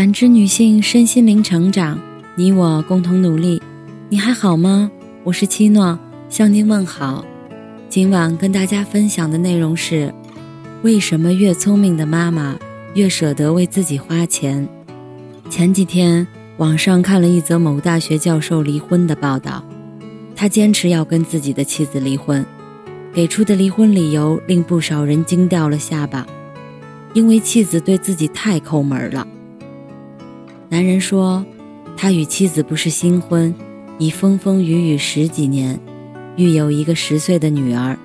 感知女性身心灵成长，你我共同努力。你还好吗？我是七诺，向您问好。今晚跟大家分享的内容是：为什么越聪明的妈妈越舍得为自己花钱？前几天网上看了一则某大学教授离婚的报道，他坚持要跟自己的妻子离婚，给出的离婚理由令不少人惊掉了下巴。因为妻子对自己太抠门了。男人说，他与妻子不是新婚，已风风雨雨十几年，育有一个十岁的女儿。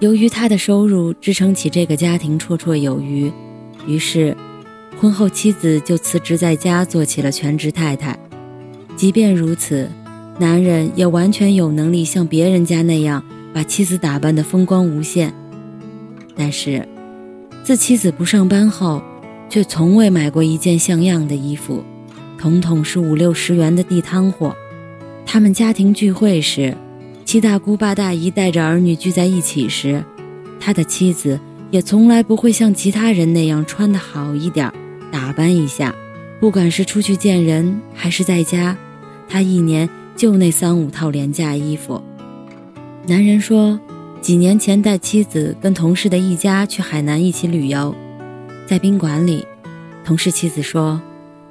由于他的收入支撑起这个家庭绰绰有余，于是，婚后妻子就辞职在家做起了全职太太。即便如此，男人也完全有能力像别人家那样把妻子打扮得风光无限。但是。自妻子不上班后，却从未买过一件像样的衣服，统统是五六十元的地摊货。他们家庭聚会时，七大姑八大姨带着儿女聚在一起时，他的妻子也从来不会像其他人那样穿得好一点，打扮一下。不管是出去见人还是在家，他一年就那三五套廉价衣服。男人说。几年前带妻子跟同事的一家去海南一起旅游，在宾馆里，同事妻子说，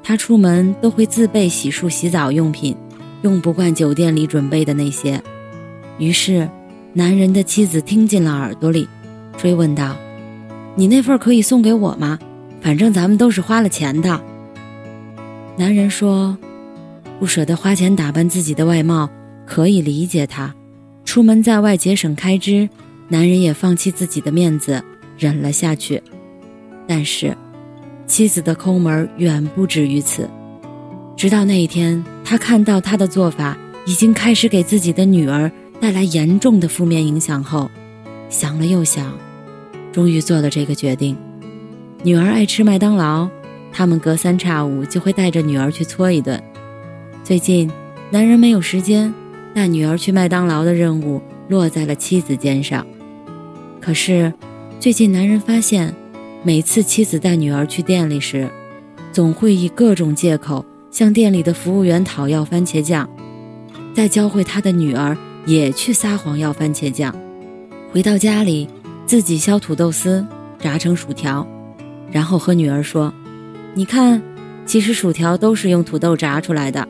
他出门都会自备洗漱洗澡用品，用不惯酒店里准备的那些。于是，男人的妻子听进了耳朵里，追问道：“你那份可以送给我吗？反正咱们都是花了钱的。”男人说：“不舍得花钱打扮自己的外貌，可以理解他。”出门在外节省开支，男人也放弃自己的面子，忍了下去。但是，妻子的抠门远不止于此。直到那一天，他看到他的做法已经开始给自己的女儿带来严重的负面影响后，想了又想，终于做了这个决定。女儿爱吃麦当劳，他们隔三差五就会带着女儿去搓一顿。最近，男人没有时间。带女儿去麦当劳的任务落在了妻子肩上，可是，最近男人发现，每次妻子带女儿去店里时，总会以各种借口向店里的服务员讨要番茄酱，再教会他的女儿也去撒谎要番茄酱。回到家里，自己削土豆丝炸成薯条，然后和女儿说：“你看，其实薯条都是用土豆炸出来的。”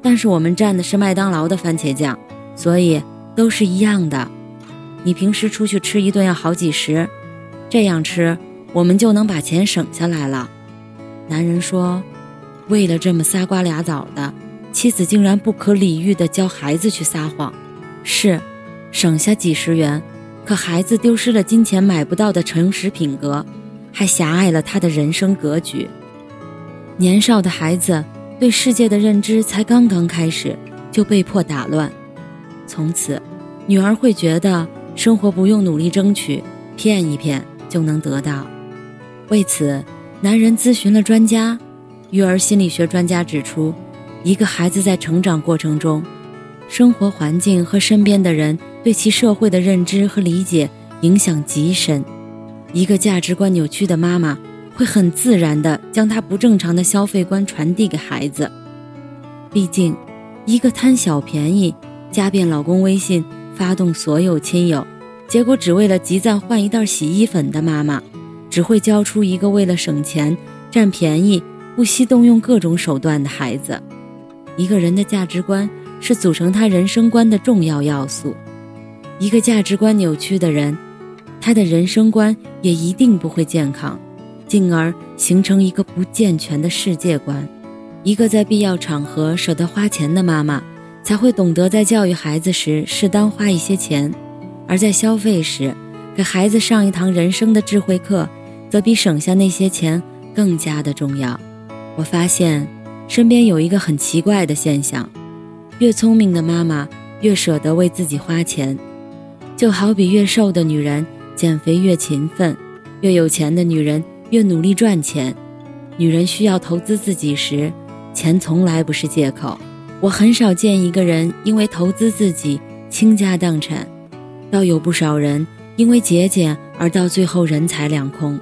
但是我们蘸的是麦当劳的番茄酱，所以都是一样的。你平时出去吃一顿要好几十，这样吃我们就能把钱省下来了。男人说：“为了这么仨瓜俩枣的，妻子竟然不可理喻地教孩子去撒谎。是，省下几十元，可孩子丢失了金钱买不到的诚实品格，还狭隘了他的人生格局。年少的孩子。”对世界的认知才刚刚开始，就被迫打乱。从此，女儿会觉得生活不用努力争取，骗一骗就能得到。为此，男人咨询了专家。育儿心理学专家指出，一个孩子在成长过程中，生活环境和身边的人对其社会的认知和理解影响极深。一个价值观扭曲的妈妈。会很自然地将他不正常的消费观传递给孩子。毕竟，一个贪小便宜、加遍老公微信、发动所有亲友，结果只为了集赞换一袋洗衣粉的妈妈，只会教出一个为了省钱、占便宜、不惜动用各种手段的孩子。一个人的价值观是组成他人生观的重要要素。一个价值观扭曲的人，他的人生观也一定不会健康。进而形成一个不健全的世界观。一个在必要场合舍得花钱的妈妈，才会懂得在教育孩子时适当花一些钱；而在消费时，给孩子上一堂人生的智慧课，则比省下那些钱更加的重要。我发现，身边有一个很奇怪的现象：越聪明的妈妈越舍得为自己花钱，就好比越瘦的女人减肥越勤奋，越有钱的女人。越努力赚钱，女人需要投资自己时，钱从来不是借口。我很少见一个人因为投资自己倾家荡产，倒有不少人因为节俭而到最后人财两空。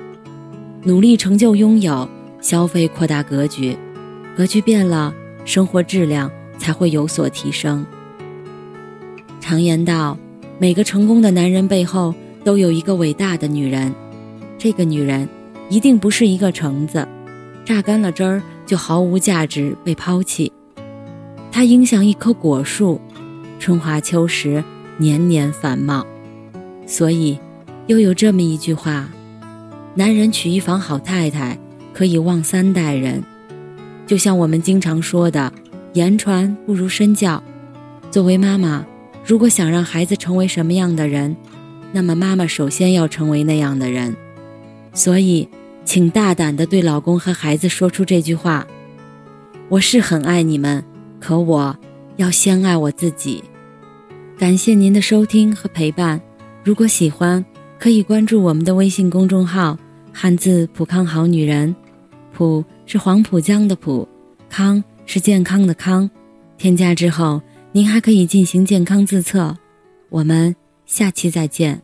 努力成就拥有，消费扩大格局，格局变了，生活质量才会有所提升。常言道，每个成功的男人背后都有一个伟大的女人，这个女人一定不是一个橙子，榨干了汁儿就毫无价值被抛弃。它应像一棵果树，春华秋实，年年繁茂。所以，又有这么一句话：男人娶一房好太太，可以旺三代人。就像我们经常说的，言传不如身教。作为妈妈，如果想让孩子成为什么样的人，那么妈妈首先要成为那样的人。所以，请大胆地对老公和孩子说出这句话：我是很爱你们。可我要先爱我自己。感谢您的收听和陪伴。如果喜欢，可以关注我们的微信公众号“汉字普康好女人”。普是黄浦江的浦，康是健康的康。添加之后，您还可以进行健康自测。我们下期再见。